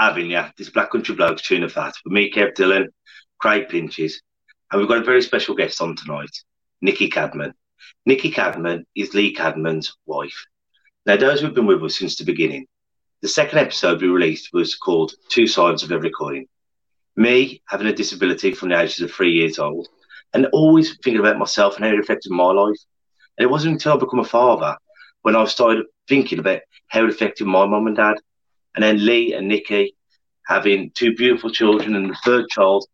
Having you, this Black Country Blokes Tuna Fat, with me, Kev Dillon, Craig Pinches, and we've got a very special guest on tonight, Nicki Cadman. Nicki Cadman is Lee Cadman's wife. Now, those who've been with us since the beginning, the second episode we released was called Two Sides of Every Coin. Me having a disability from the ages of three years old, and always thinking about myself and how it affected my life. And it wasn't until I became a father when I started thinking about how it affected my mum and dad. And then Lee and Nicki having two beautiful children and the third child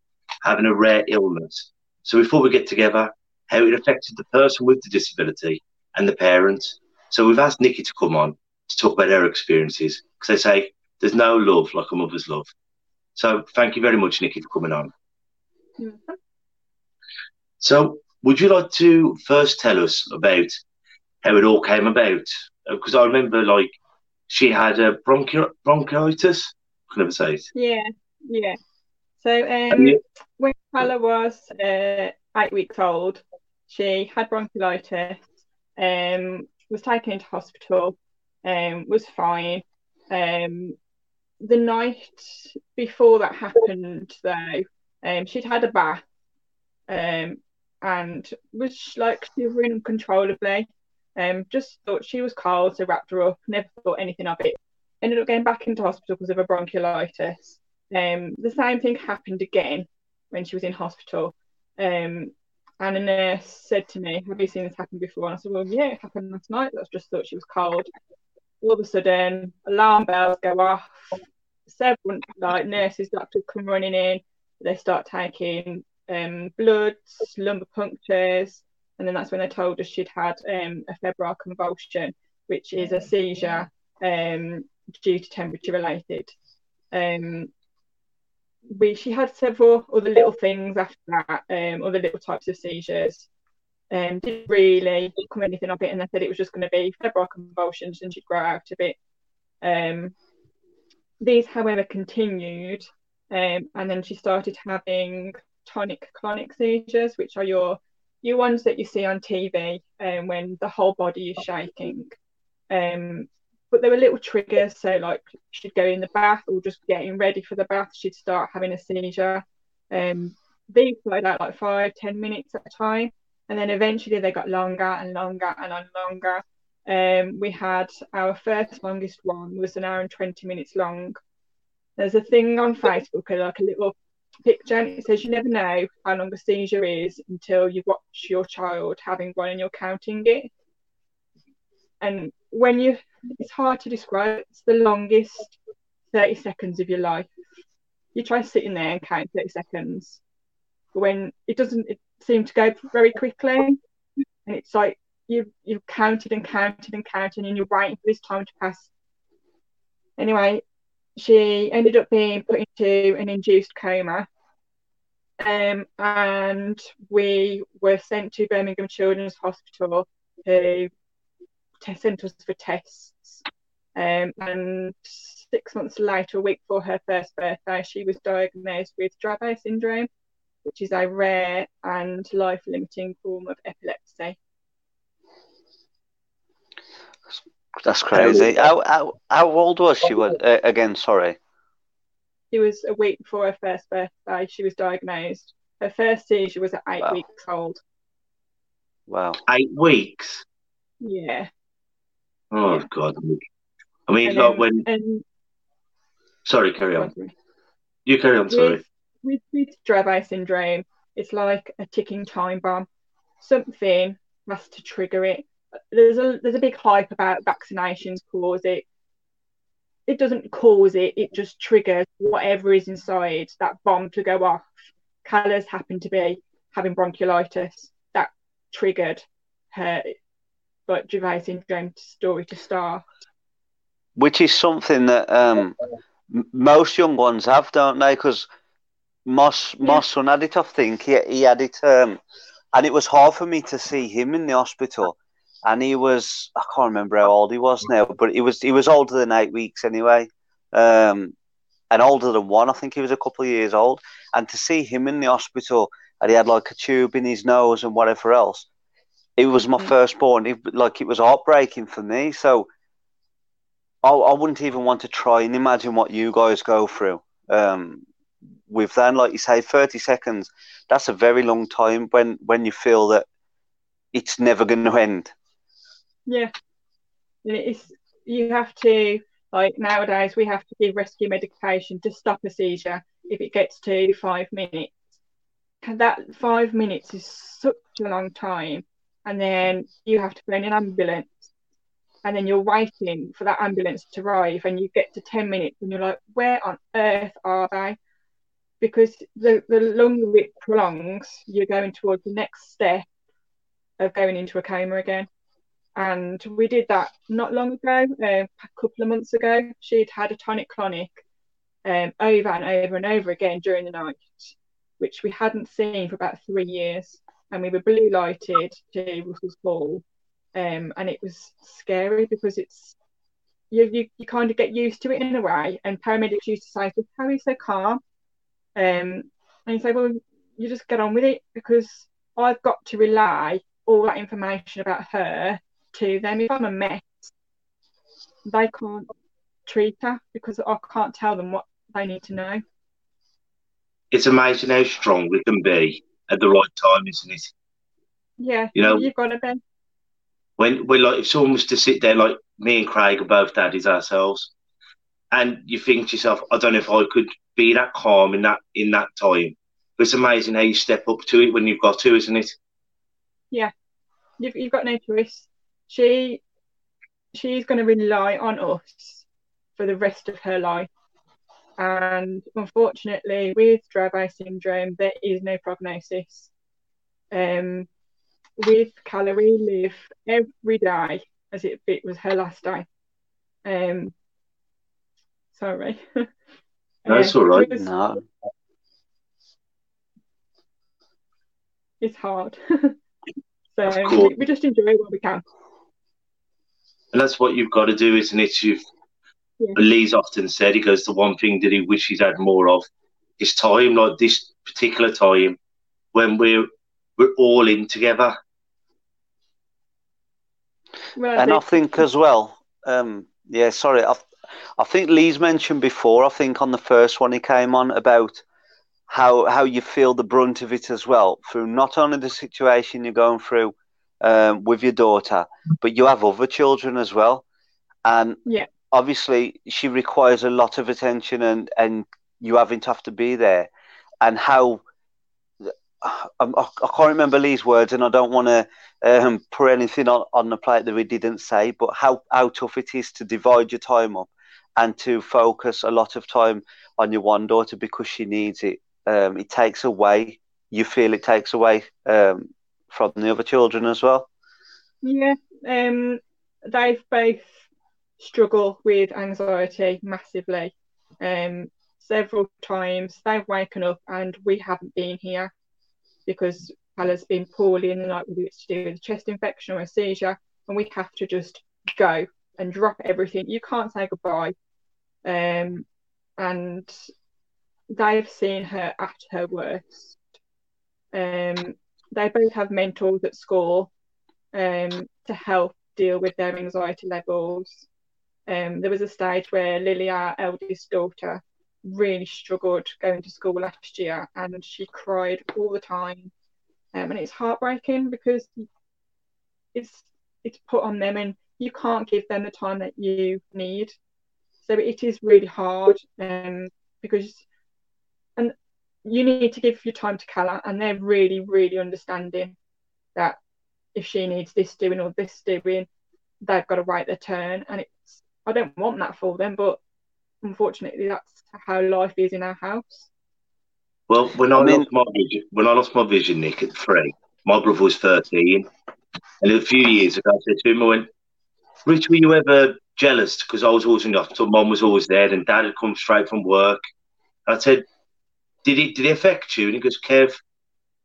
having a rare illness. So we thought we'd get together how it affected the person with the disability and the parents. So we've asked Nicki to come on to talk about her experiences because they say there's no love like a mother's love. So thank you very much, Nicki, for coming on. So would you like to first tell us about how it all came about? Because I remember like she had a bronchi- bronchitis. I can never say it. Yeah, yeah. So um, you- when Calla was uh, eight weeks old, she had bronchiolitis. Um, was taken into hospital. Um, was fine. Um, the night before that happened, though, um, she'd had a bath. Um, and was like shivering uncontrollably. Um, just thought she was cold, so wrapped her up. Never thought anything of it. Ended up going back into hospital because of a bronchiolitis. Um, the same thing happened again when she was in hospital. Um, and a nurse said to me, "Have you seen this happen before?" And I said, "Well, yeah, it happened last night. I just thought she was cold." All of a sudden, alarm bells go off. Several like nurses, doctors come running in. They start taking um, bloods, lumbar punctures, and then that's when they told us she'd had um, a febrile convulsion, which is a seizure um, due to temperature related. Um, we she had several other little things after that, um, other little types of seizures. Um, didn't really come anything of it, and they said it was just going to be febrile convulsions and she'd grow out of it. Um, these, however, continued, um, and then she started having tonic clonic seizures, which are your your ones that you see on TV um, when the whole body is shaking. Um, but there were little triggers, so like she'd go in the bath or just getting ready for the bath, she'd start having a seizure. Um, these played out like five, ten minutes at a time, and then eventually they got longer and longer and longer. Um, we had our first longest one was an hour and twenty minutes long. There's a thing on Facebook, like a little picture, and it says you never know how long a seizure is until you watch your child having one and you're counting it. And when you, it's hard to describe. It's the longest 30 seconds of your life. You try sitting there and count 30 seconds, when it doesn't it seem to go very quickly, and it's like you you've counted and counted and counted, and you're waiting for this time to pass. Anyway, she ended up being put into an induced coma. Um, and we were sent to Birmingham Children's Hospital who sent us for tests. Um, and six months later, a week before her first birthday, she was diagnosed with Dravet syndrome, which is a rare and life limiting form of epilepsy. That's crazy. How, how, how old was she when, uh, again? Sorry. She was a week before her first birthday, she was diagnosed. Her first seizure was at eight Wow. weeks old. Wow. Eight weeks. Yeah. Oh Yeah. God. I mean, And, like when. and Sorry, carry on. You carry on. Sorry. with, with, with Dravet syndrome, it's like a ticking time bomb. Something has to trigger it. There's a there's a big hype about vaccinations cause it. It doesn't cause it. It just triggers whatever is inside that bomb to go off. Calla's happened to be having bronchiolitis. That triggered her, but Dravet syndrome story to start. Which is something that um, most young ones have, don't they? Because Moss, Yeah. my son had it, I think. He, he had it, um, and it was hard for me to see him in the hospital. And he was, I can't remember how old he was now, but he was he was older than eight weeks anyway. Um, and older than one. I think he was a couple of years old. And to see him in the hospital and he had like a tube in his nose and whatever else, it was my Mm. firstborn. It, like it was heartbreaking for me. So I, I wouldn't even want to try and imagine what you guys go through. Um, with then, like you say, thirty seconds. That's a very long time when when you feel that it's never going to end. Yeah. It's you have to like nowadays we have to give rescue medication to stop a seizure if it gets to five minutes. And that five minutes is such a long time. And then you have to phone an ambulance. And then you're waiting for that ambulance to arrive and you get to 10 minutes and you're like, where on earth are they? Because the, the longer it prolongs, you're going towards the next step of going into a coma again and we did that not long ago, uh, a couple of months ago. She'd had a tonic clonic um, over and over and over again during the night, which we hadn't seen for about three years. And we were blue lighted to Russell's Hall, um, and it was scary because it's you, you you kind of get used to it in a way. And paramedics used to say, "So how are you so calm?" Um, and you say, "Well, you just get on with it because I've got to relay all that information about her to them. If I'm a mess, they can't treat her because I can't tell them what they need to know. It's amazing how strong we can be at the right time, isn't it? Yeah, You know- you've got to be. When when like if someone was to sit there like me and Craig are both daddies ourselves, and you think to yourself, I don't know if I could be that calm in that in that time. But it's amazing how you step up to it when you've got to, isn't it? You've, you've got no choice. She she's going to rely on us for the rest of her life. And unfortunately, with Dravet syndrome, there is no prognosis. Um, with Calla we live every day as if it was her last day. Um, sorry. That's Um, all right. it was- No, It's hard. so we, we just enjoy it while we can. And that's what you've got to do, isn't it? You've Yeah. Lee's often said he goes the one thing that he wishes he'd had more of is time, like this particular time when we're we're all in together. Well, and I think as well. Um, yeah, sorry. I, I think Lee's mentioned before. I think on the first one he came on about how how you feel the brunt of it as well through not only the situation you're going through um, with your daughter, but you have other children as well, and Yeah. obviously she requires a lot of attention, and and you having to have to be there, and how. I, I can't remember Lee's words, and I don't want to um, put anything on, on the plate that we didn't say, but how, how tough it is to divide your time up and to focus a lot of time on your one daughter because she needs it. Um, it takes away, you feel it takes away um, from the other children as well. Yeah, um, they've both struggle with anxiety massively. Um, several times they've woken up and we haven't been here because Bella's been poorly in the night, whether it's to do with a chest infection or a seizure, and we have to just go and drop everything. You can't say goodbye. Um, and they've seen her at her worst. Um, they both have mentors at school um, to help deal with their anxiety levels. Um, there was a stage where Lily, our eldest daughter, really struggled going to school last year and she cried all the time. Um, and it's heartbreaking because it's it's put on them and you can't give them the time that you need. So it is really hard um, because you need to give your time to Calla and they're really, really understanding that if she needs this doing or this doing, they've got to wait their turn. And it's I don't want that for them, but unfortunately that's how life is in our house. Well, when I, I mean- lost my vision, when I lost my vision, Nick, at three, my brother was thirteen, and a few years ago, I said to him, "I went, Rich, were you ever jealous because I was always in the hospital. Mum was always there, and Dad had come straight from work. I said, "Did it? Did it affect you?" And he goes, "Kev,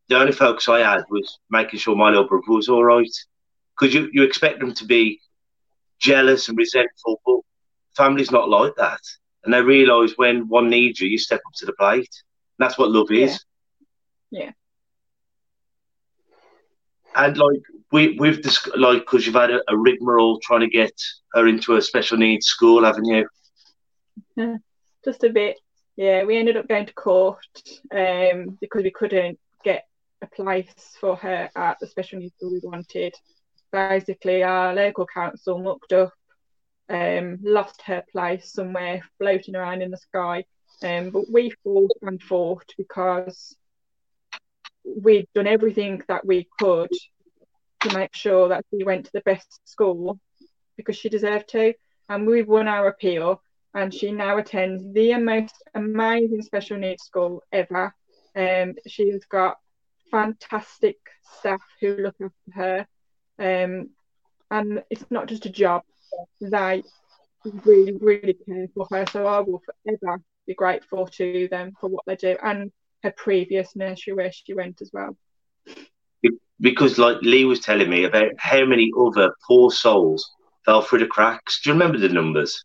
the only focus I had was making sure my little brother was all right. Because you you expect them to be jealous and resentful, but family's not like that, and they realise when one needs you, you step up to the plate. And that's what love is. Yeah. And like we we've dis- like because you've had a, a rigmarole trying to get her into a special needs school, haven't you? Yeah, just a bit. Yeah, we ended up going to court um, because we couldn't get a place for her at the special needs school we wanted. Basically, our local council mucked up, um, lost her place somewhere floating around in the sky. Um, but we fought and fought because we'd done everything that we could to make sure that she went to the best school because she deserved to. And we've won our appeal, and she now attends the most amazing special needs school ever. Um, she's got fantastic staff who look after her, um, and it's not just a job; they really, really care for her. So I will forever be grateful to them for what they do, and her previous nursery where she went as well. Because like Lee was telling me about how many other poor souls fell through the cracks. Do you remember the numbers?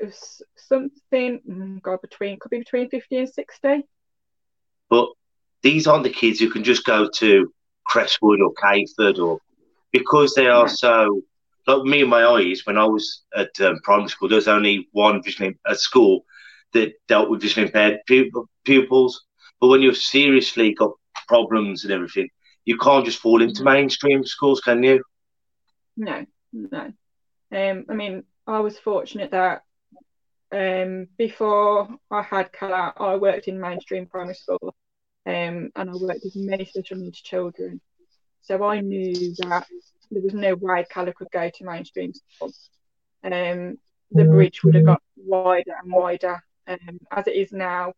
It was something, oh God, between could be between fifty and sixty. But these aren't the kids who can just go to Crestwood or Cayford or because they are Yeah. so like me and my eyes when I was at um, primary school. There was only one vision at school that dealt with vision impaired pupil, pupils. But when you've seriously got problems and everything, you can't just fall into mainstream schools, can you? No, no. Um, I mean, I was fortunate that um, before I had Calla, I worked in mainstream primary school, um, and I worked with many special needs children. So I knew that there was no way Calla could go to mainstream school. Um, the bridge would have got wider and wider. Um, as it is now,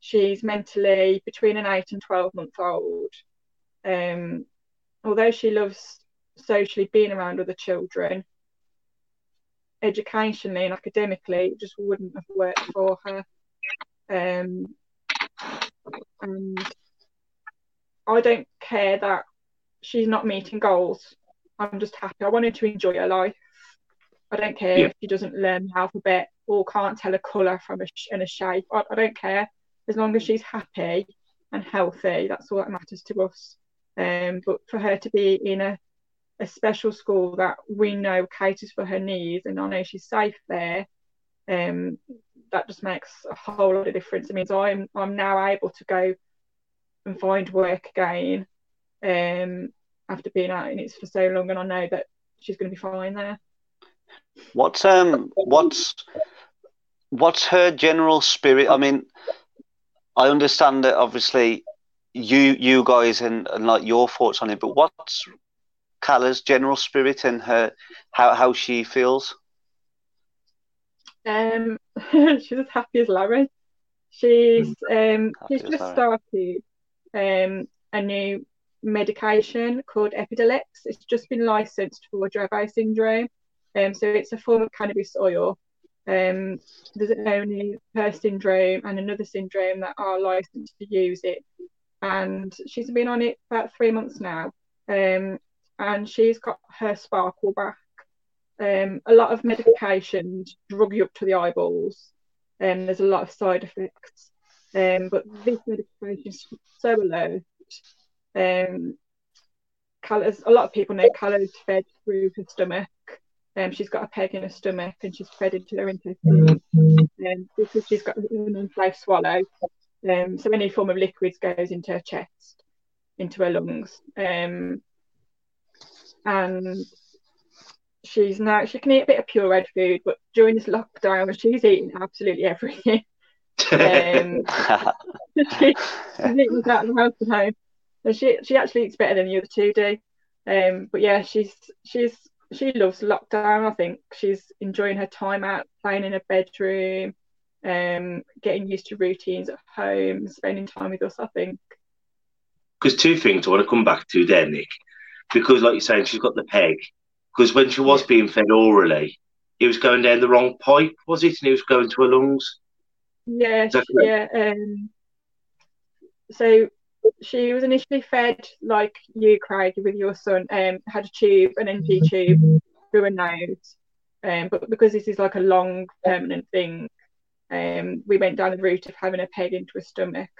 she's mentally between an eight and twelve month old. Um, although she loves socially being around other children, educationally and academically, it just wouldn't have worked for her. Um, and I don't care that she's not meeting goals. I'm just happy. I wanted to enjoy her life. I don't care Yeah. if she doesn't learn the alphabet or can't tell a colour from a sh- and a shape. I, I don't care as long as she's happy and healthy. That's all that matters to us. Um, but for her to be in a a special school that we know caters for her needs and I know she's safe there, um, that just makes a whole lot of difference. It means I'm I'm now able to go and find work again, um, after being out in it for so long, and I know that she's going to be fine there. What's um what's what's her general spirit? I mean, I understand that obviously you you guys and, and like your thoughts on it, but what's Calla's general spirit and her how how she feels? Um, she's as happy as Larry. She's um, Happy she's just Larry. started um, a new medication called Epidiolex. It's just been licensed for Dravet syndrome. Um, so it's a form of cannabis oil. Um, there's only her syndrome and another syndrome that are licensed to use it. And she's been on it about three months now. Um, and she's got her sparkle back. Um, a lot of medications drug you up to the eyeballs, and there's a lot of side effects. Um, but this medication is so alert. Um, Calla's, a lot of people know Calla's fed through her stomach. Um, she's got a peg in her stomach and she's fed into her intestines. Um, because she's got an unsafe swallow. Um, so any form of liquids goes into her chest, into her lungs. Um, and she's now she can eat a bit of pure red food, but during this lockdown she's eating absolutely everything. Um, she, she's eating out the house and home. And she she actually eats better than the other two do. Um, but yeah, she's she's she loves lockdown. I think she's enjoying her time out, playing in her bedroom, um, getting used to routines at home, spending time with us. I think. Because two things I want to come back to there, Nick. Because like you're saying, she's got the peg. Because when she was being fed orally, it was going down the wrong pipe, was it? And it was going to her lungs. Yeah, Is yeah. Um, so she was initially fed like you, Craig, with your son. Um, had a tube, an NG tube through a nose. Um, but because this is like a long permanent thing, um, we went down the route of having a peg into her stomach.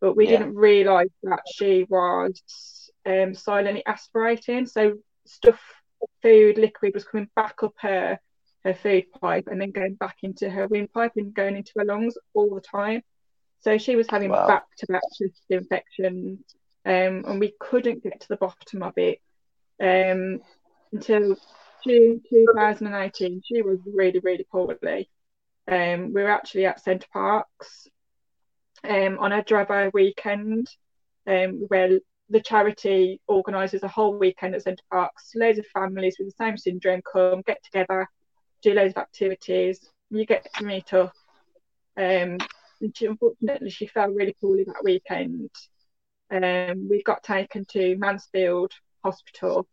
But we Yeah. didn't realise that she was um, silently aspirating. So stuff, food, liquid was coming back up her her food pipe and then going back into her windpipe and going into her lungs all the time. So she was having Wow. back-to-back chest infections, um, and we couldn't get to the bottom of it um, until June 2018. She was really, really poorly. Um, we were actually at Center Parcs um, on a Dravet weekend um, where the charity organises a whole weekend at Center Parcs. Loads of families with the same syndrome come, get together, do loads of activities. You get to meet up. Um, and she, unfortunately, she fell really poorly that weekend. Um, we got taken to Mansfield Hospital,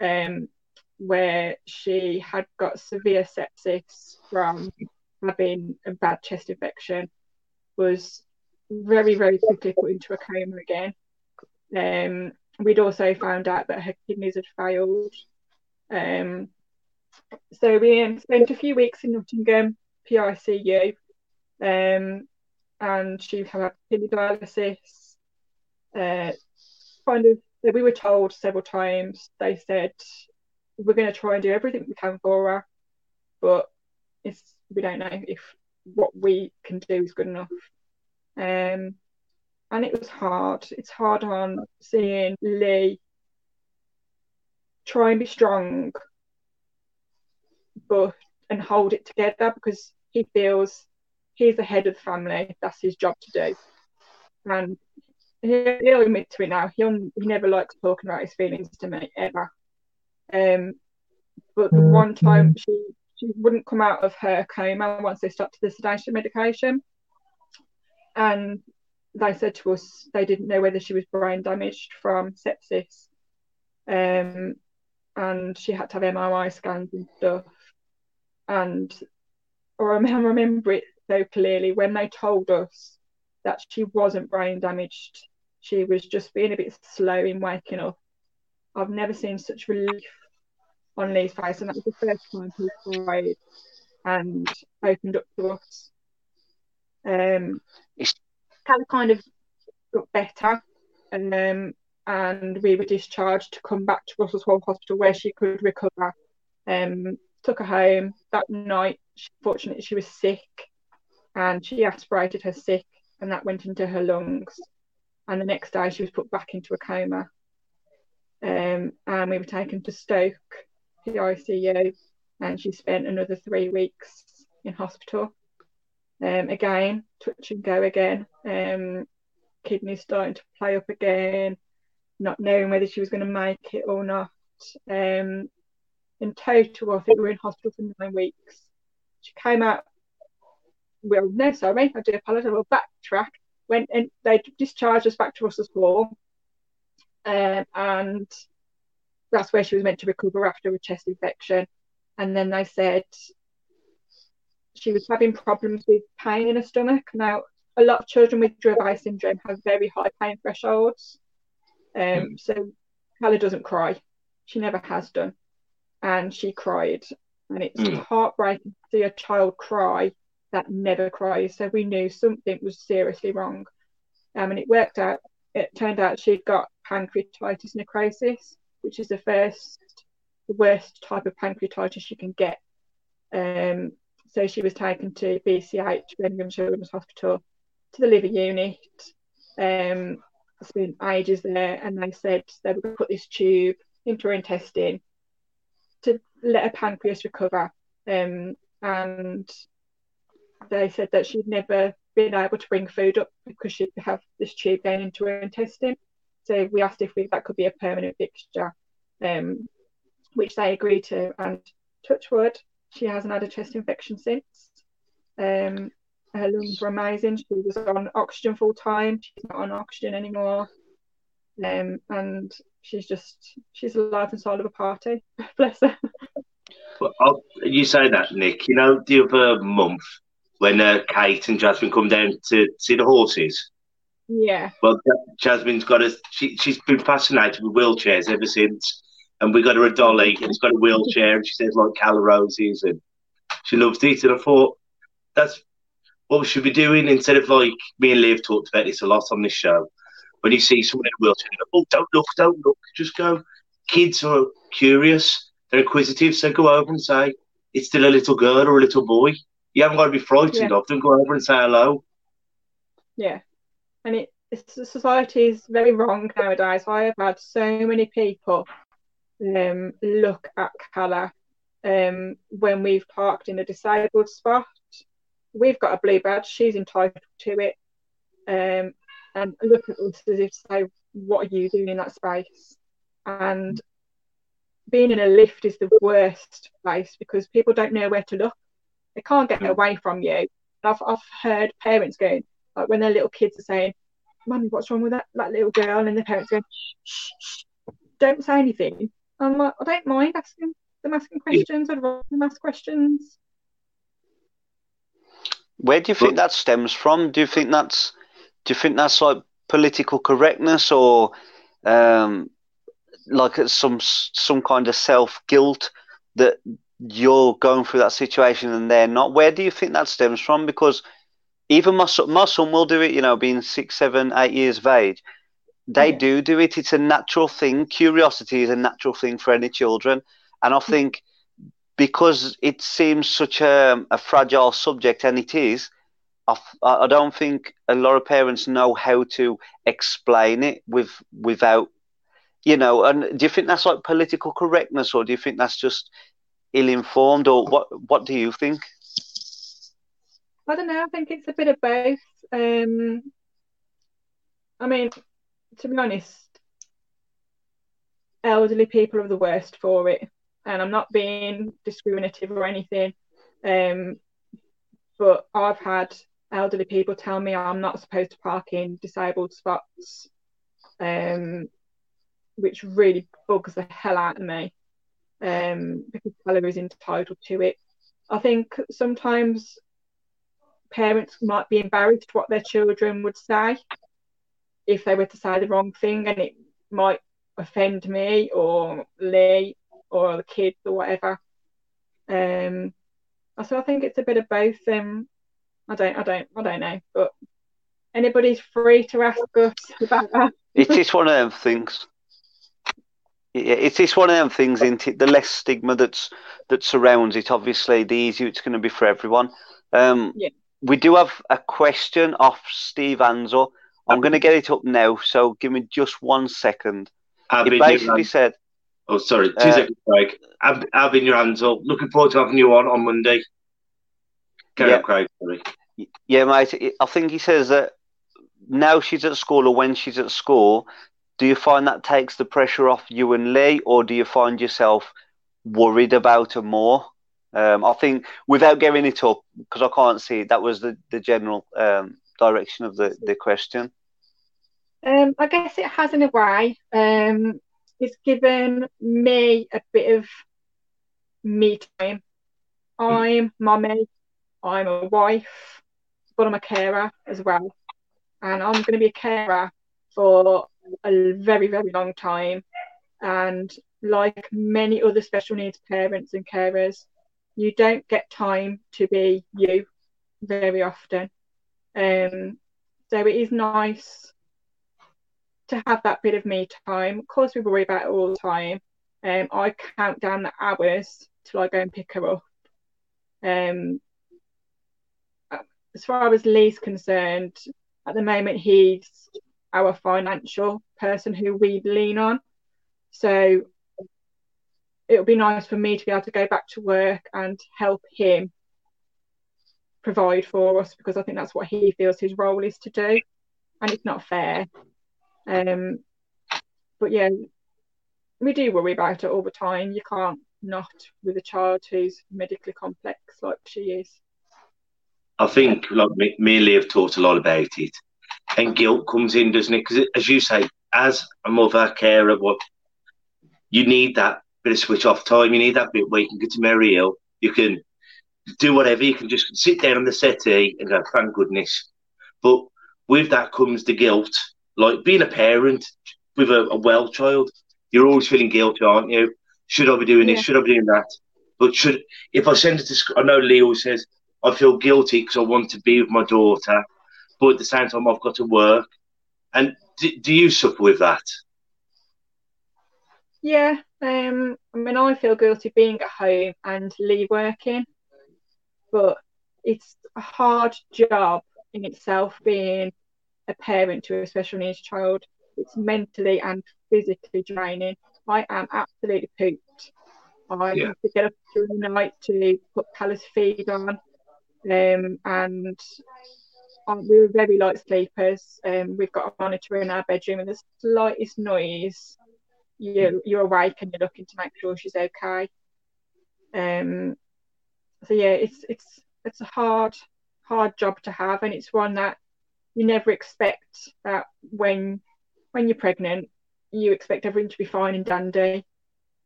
um, where she had got severe sepsis from having a bad chest infection. Was very, very quickly put into a coma again. Um, we'd also found out that her kidneys had failed. Um, so we um, spent a few weeks in Nottingham PICU, um, and she had kidney dialysis. Uh, kind of, we were told several times. They said we're going to try and do everything we can for her, but it's we don't know if what we can do is good enough. Um, and it was hard. It's hard on seeing Lee try and be strong, but and hold it together because he feels he's the head of the family. That's his job to do, and he- he'll admit to it now. He'll he never likes talking about his feelings to me ever. Um, but the one time she she wouldn't come out of her coma once they stopped the sedation medication, and they said to us they didn't know whether she was brain damaged from sepsis, um, and she had to have MRI scans and stuff. And I remember, it so clearly when they told us that she wasn't brain damaged. She was just being a bit slow in waking up. I've never seen such relief on Lee's face, and that was the first time he cried and opened up to us. Um, It's- had kind of got better, um, and we were discharged to come back to Russell's Hall Hospital where she could recover. Um, took her home that night. She, fortunately, she was sick, and she aspirated her sick, and that went into her lungs. And the next day, she was put back into a coma. Um, and we were taken to Stoke, the ICU, and she spent another three weeks in hospital. Um, again, touch and go again. Um, kidneys starting to play up again, not knowing whether she was going to make it or not. Um, in total, I think we were in hospital for nine weeks. She came out. Well, no, sorry, I do apologise. We'll backtrack. Went and they discharged us back to Russell's Hall, um, and that's where she was meant to recover after a chest infection. And then they said she was having problems with pain in her stomach. Now, a lot of children with Dravet syndrome have very high pain thresholds. Um, so Hella doesn't cry. She never has done. And she cried. And it's Mm. heartbreaking to see a child cry that never cries. So we knew something was seriously wrong. Um, and it worked out. It turned out she'd got pancreatitis necrosis, which is the first, the worst type of pancreatitis you can get. Um, so she was taken to BCH, Birmingham Children's Hospital, to the liver unit. Um, spent ages there, and they said they were going to put this tube into her intestine to let her pancreas recover. Um, and they said that she'd never been able to bring food up because she'd have this tube going into her intestine. So we asked if we, that could be a permanent fixture, um, which they agreed to. And touch wood, she hasn't had a chest infection since. Um, her lungs were amazing. She was on oxygen full time. She's not on oxygen anymore. Um, and she's just she's the life and soul of a party. Bless her. Well, I'll, you say that, Nick. You know, the other month when uh, Kate and Jasmine come down to see the horses. Yeah. Well, Jasmine's got a. She, she's been fascinated with wheelchairs ever since, and we got her a dolly, and it's got a wheelchair, and she says like colour roses, and she loves it. And I thought that's what we should be doing instead of like me and Liv talked about this a lot on this show. When you see someone in a wheelchair, you go, oh, don't look, don't look, just go. Kids are curious, they're inquisitive, so go over and say it's still a little girl or a little boy. You haven't got to be frightened Yeah. of them. Go over and say hello. Yeah. And it it's, society is very wrong nowadays. I have had so many people um look at Calla um when we've parked in a disabled spot. We've got a blue badge, she's entitled to it. Um and look at us as if to say, what are you doing in that space? And being in a lift is the worst place because people don't know where to look. They can't get away from you. I've I've heard parents going like when their little kids are saying, "Mummy, what's wrong with that that little girl?" and the parents going, "Shh, shh, don't say anything." I'm like, I don't mind asking them asking questions. I'd rather them ask questions. Where do you think that stems from? Do you think that's do you think that's like political correctness or um, like some some kind of self guilt that you're going through that situation and they're not? Where do you think that stems from? Because even my son, my son will do it. You know, being six, seven, eight years of age, they Yeah. do do it. It's a natural thing. Curiosity is a natural thing for any children, and I think because it seems such a, a fragile subject, and it is, I don't think a lot of parents know how to explain it with without, you know. And do you think that's like political correctness, or do you think that's just ill-informed, or what? What do you think? I don't know. I think it's a bit of both. Um, I mean, to be honest, elderly people are the worst for it, and I'm not being discriminative or anything. Um, but I've had elderly people tell me I'm not supposed to park in disabled spots, um, which really bugs the hell out of me. Um, because Bella is entitled to it. I think sometimes parents might be embarrassed what their children would say if they were to say the wrong thing, and it might offend me or Lee or the kids or whatever. Um, so I think it's a bit of both. Um, I don't, I don't, I don't know, but anybody's free to ask us about that. It's just one of them things. Yeah, it's just one of them things. Isn't it? The less stigma that's that surrounds it, obviously, the easier it's going to be for everyone. Um, Yeah. We do have a question off Steve Ansel. I'm going to get it up now, so give me just one second. Have It basically said, Oh, sorry, two Uh, seconds, Craig. Have in your hands up. Looking forward to having you on on Monday. Carry Yeah. on, Craig. Sorry. Yeah, mate. I think he says that now she's at school or when she's at school, do you find that takes the pressure off you and Lee, or do you find yourself worried about her more? Um, I think without getting it up, because I can't see it, that was the, the general um, direction of the, the question. Um, I guess it has in a way. Um, it's given me a bit of me time. I'm mummy, I'm a wife, but I'm a carer as well. And I'm going to be a carer for a very, very long time. And like many other special needs parents and carers, you don't get time to be you very often. Um, so it is nice to have that bit of me time. Of course, we worry about it all the time. Um, I count down the hours till I go and pick her up. Um, as far as Lee's concerned, at the moment he's our financial person who we lean on. So it would be nice for me to be able to go back to work and help him provide for us because I think that's what he feels his role is to do, and it's not fair. Um, but yeah, we do worry about it all the time. You can't not with a child who's medically complex like she is. I think like me, me and Lee have talked a lot about it, and guilt comes in, doesn't it? Because as you say, as a mother, carer, what you need that bit of switch off time. You need that bit where you can get to Merry Hill. You can do whatever. You can just sit down on the settee and go, thank goodness. But with that comes the guilt. Like being a parent with a, a well child, you're always feeling guilty, aren't you? Should I be doing this? Should I be doing that? But should if I send it to school, I know Leo says I feel guilty because I want to be with my daughter, but at the same time I've got to work. And do, do you suffer with that? Yeah, um, I mean, I feel guilty being at home and leave working, but it's a hard job in itself being a parent to a special needs child. It's mentally and physically draining. I am absolutely pooped. I Yeah. have to get up during the night to put Calla's feed on, um, and um, we were very light sleepers. Um, we've got a monitor in our bedroom, and the slightest noise you you're awake and you're looking to make sure she's okay. Um, so yeah, it's it's it's a hard hard job to have, and it's one that you never expect that when when you're pregnant, you expect everything to be fine and dandy,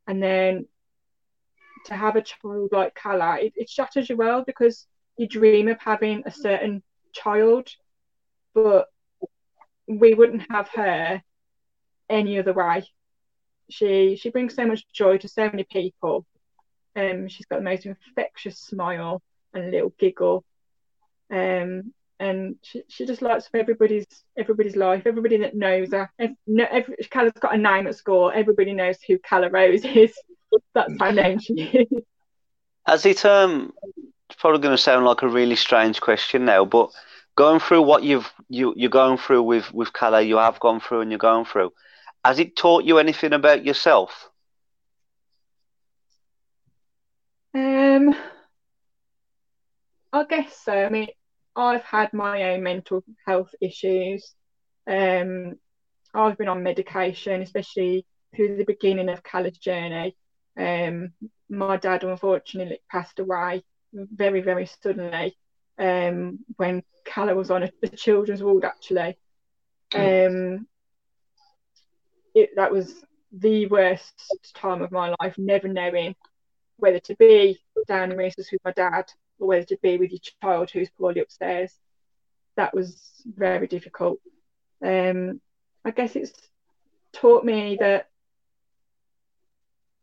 and then to have a child like Calla, it, it shatters your world because you dream of having a certain child, but we wouldn't have her any other way she she brings so much joy to so many people. Um, she's got the most infectious smile and a little giggle. Um, and she, she just up everybody's everybody's life. Everybody that knows her. No, every, Calla's got a name at school. Everybody knows who Calla Rose is. That's how known she is. Has it um it's probably going to sound like a really strange question now, but going through what you've you you're going through with with Calla, you have gone through and you're going through, has it taught you anything about yourself? Um, I guess so. I mean, I've had my own mental health issues. Um, I've been on medication, especially through the beginning of Calla's journey. Um, my dad unfortunately passed away very, very suddenly um, when Calla was on a, the children's ward, actually. Um, it, that was the worst time of my life, never knowing whether to be down in resus with my dad or whether to be with your child who's poorly upstairs. That was very difficult. Um, I guess it's taught me that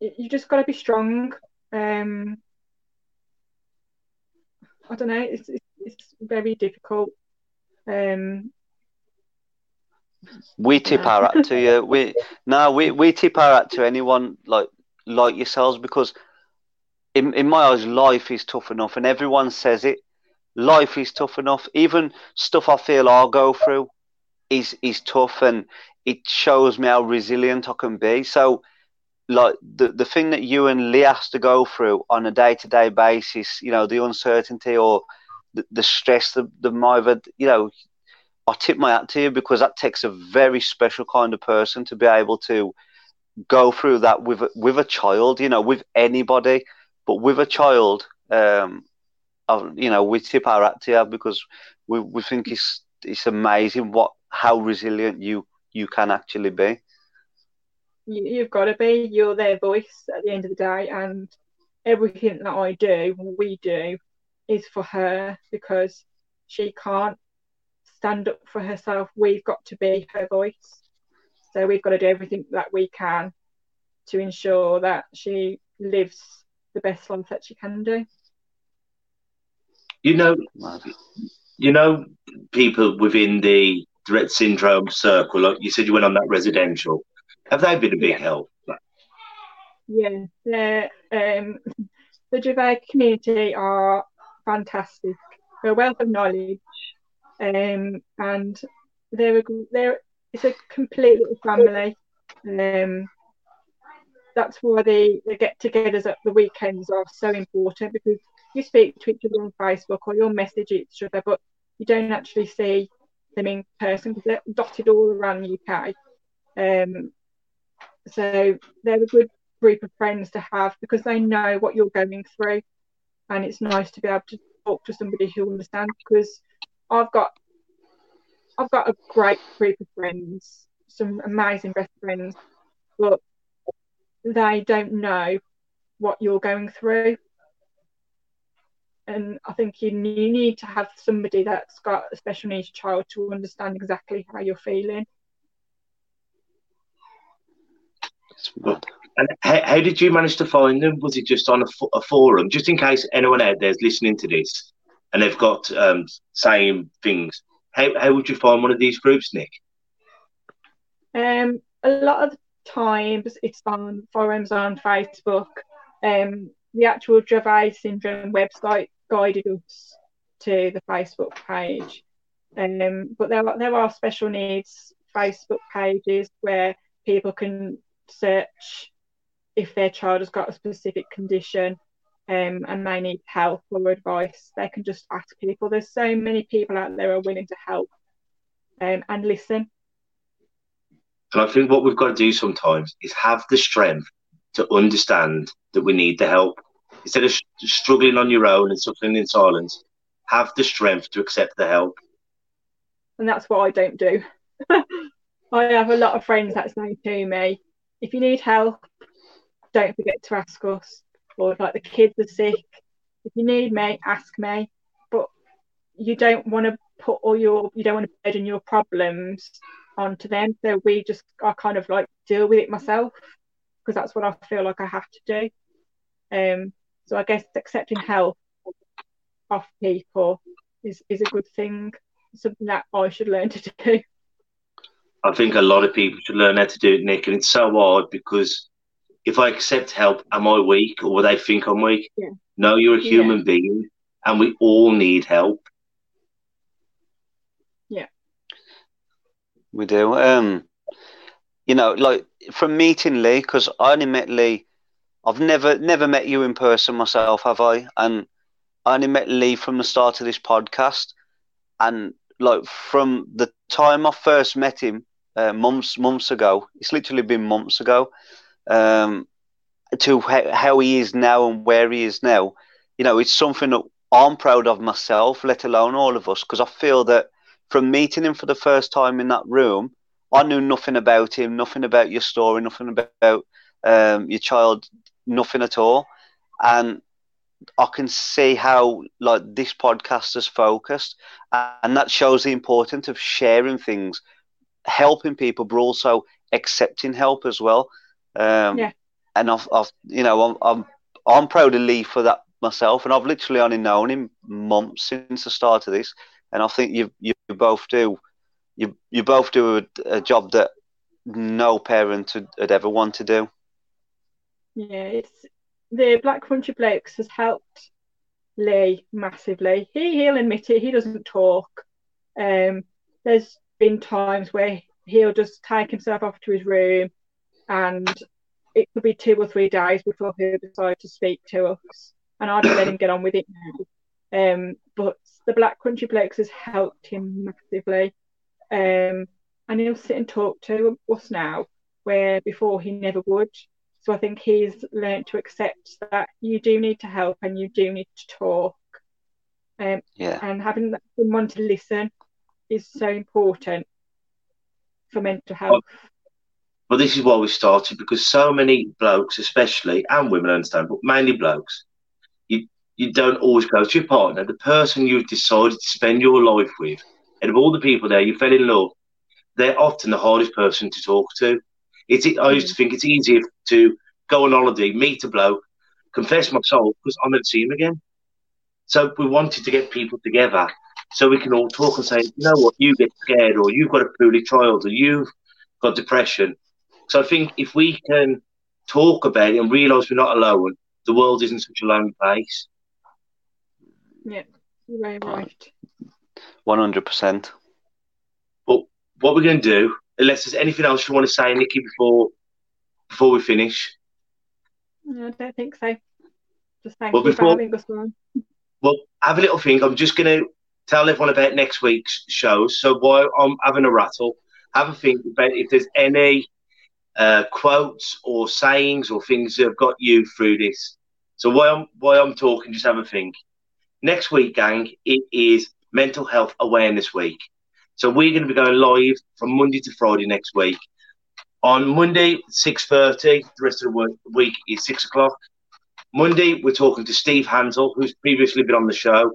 you just got to be strong. Um, I don't know. It's it's, it's very difficult. Um, We tip our hat to you. We no, we, we tip our hat to anyone like like yourselves because in in my eyes, life is tough enough, and everyone says it. Life is tough enough. Even stuff I feel I'll go through is is tough, and it shows me how resilient I can be. So, like the the thing that you and Lee has to go through on a day to day basis, you know, the uncertainty or the, the stress that the either, you know, I tip my hat to you because that takes a very special kind of person to be able to go through that with with a child, you know, with anybody, but with a child, um, you know, we tip our hat to you because we, we think it's it's amazing what how resilient you you can actually be. you, you've got to be. You're their voice at the end of the day, and everything that I do, we do, is for her because she can't stand up for herself. We've got to be her voice. So we've got to do everything that we can to ensure that she lives the best life that she can do. You know, you know, people within the Dravet syndrome circle. Like you said, you went on that residential. Have they been a big Yeah. help? Yeah, the um, the Dravet community are fantastic. They're a wealth of knowledge, um, and they're a, gr- they're it's a complete little family. Um, that's why the the get-togethers at the weekends are so important because you speak to each other on Facebook or you'll message each other, but you don't actually see them in person because they're dotted all around the UK. Um, so they're a good group of friends to have because they know what you're going through, and it's nice to be able to talk to somebody who understands. Because I've got, I've got a great group of friends, some amazing best friends, but they don't know what you're going through. And I think you, you need to have somebody that's got a special needs child to understand exactly how you're feeling. And how, how, did you manage to find them? Was it just on a, a, forum? Just in case anyone out there is listening to this and they've got um, same things, how, how would you find one of these groups, Nick? Um, a lot of times it's on forums on Facebook. Um, the actual Dravet syndrome website guided us to the Facebook page. Um, but there are, there are special needs Facebook pages where people can search if their child has got a specific condition um, and they need help or advice. They can just ask people. There's so many people out there are willing to help um, and listen. And I think what we've got to do sometimes is have the strength to understand that we need the help. Instead of struggling on your own and suffering in silence, have the strength to accept the help. And that's what I don't do. I have a lot of friends that say to me, if you need help, don't forget to ask us. Or like the kids are sick, if you need me, ask me. But you don't want to put all your, you don't want to burden your problems onto them. So we just I kind of like deal with it myself because that's what I feel like I have to do. Um, so I guess accepting help off people is, is a good thing, something that I should learn to do. I think a lot of people should learn how to do it, Nick, and it's so hard because if I accept help, am I weak or will they think I'm weak? Yeah. No, you're a human yeah. being and we all need help. We do. Um, you know, like from meeting Lee, because I only met Lee. I've never never met you in person myself, have I? And I only met Lee from the start of this podcast, and like from the time I first met him, uh, months months ago. It's literally been months ago. Um, to how, how he is now and where he is now, you know, it's something that I'm proud of myself, let alone all of us, because I feel that from meeting him for the first time in that room, I knew nothing about him, nothing about your story, nothing about um, your child, nothing at all. And I can see how like this podcast is focused, and that shows the importance of sharing things, helping people, but also accepting help as well. Um, yeah. And I've, I've, you know, I'm, I'm, I'm proud of Lee for that myself, and I've literally only known him months since the start of this and I think you you both do you you both do a, a job that no parent would, ever want to do. Yeah, it's the Black Country Blokes has helped Lee massively. He he'll admit it. He doesn't talk. Um, there's been times where he'll just take himself off to his room, and it could be two or three days before he'll decide to speak to us, and I'd let him get on with it now. Um, but the Black Country Blokes has helped him massively. Um, and he'll sit and talk to us now, where before he never would. So I think he's learned to accept that you do need to help and you do need to talk. Um, yeah. And having someone to listen is so important for mental health. Well, this is why we started because so many blokes, especially, and women, I understand, but mainly blokes, you don't always go to your partner, the person you've decided to spend your life with, and of all the people there you fell in love, they're often the hardest person to talk to. It's, I used to mm. think it's easier to go on holiday, meet a bloke, confess my soul, because I'm going to see him again. So we wanted to get people together so we can all talk and say, you know what, you get scared, or you've got a poorly child, or you've got depression. So I think if we can talk about it and realise we're not alone, the world isn't such a lonely place. Yeah, you're very right. One hundred percent. But what we're going to do, unless there's anything else you want to say, Nicki, before before we finish. No, I don't think so. Just thank well, you before, for having us on. Well, have a little think. I'm just going to tell everyone about next week's shows. So while I'm having a rattle, have a think about if there's any uh, quotes or sayings or things that have got you through this. So while I'm while I'm talking, just have a think. Next week, gang, it is Mental Health Awareness Week. So we're going to be going live from Monday to Friday next week On Monday, 6.30, the rest of the week is 6 o'clock. Monday, we're talking to Steve Hansel, who's previously been on the show.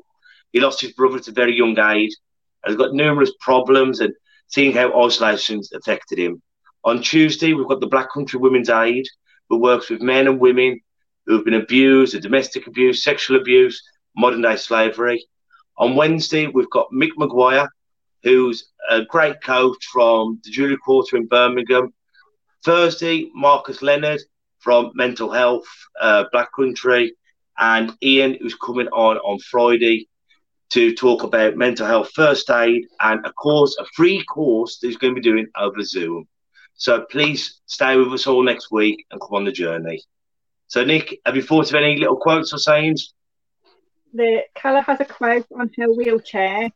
He lost his brother at a very young age has got numerous problems and seeing how isolation's affected him. On Tuesday, we've got the Black Country Women's Aid, who works with men and women who have been abused, domestic abuse, sexual abuse, modern day slavery. On Wednesday, we've got Mick Maguire, who's a great coach from the Jewellery Quarter in Birmingham. Thursday, Marcus Leonard from Mental Health, uh, Black Country, and Ian, who's coming on on Friday to talk about mental health first aid and a course, a free course that he's going to be doing over Zoom. So please stay with us all next week and come on the journey. So, Nick, have you thought of any little quotes or sayings? The Calla has a quote on her wheelchair,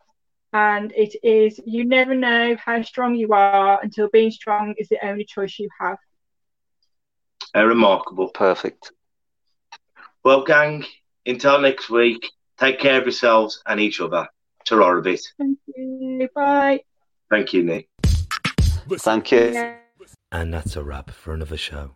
and it is You never know how strong you are until being strong is the only choice you have. Uh, remarkable. Perfect. Well, gang, until next week, take care of yourselves and each other. Ta bit. Thank you. Bye. Thank you, Nick. Thank you. Yeah. And that's a wrap for another show.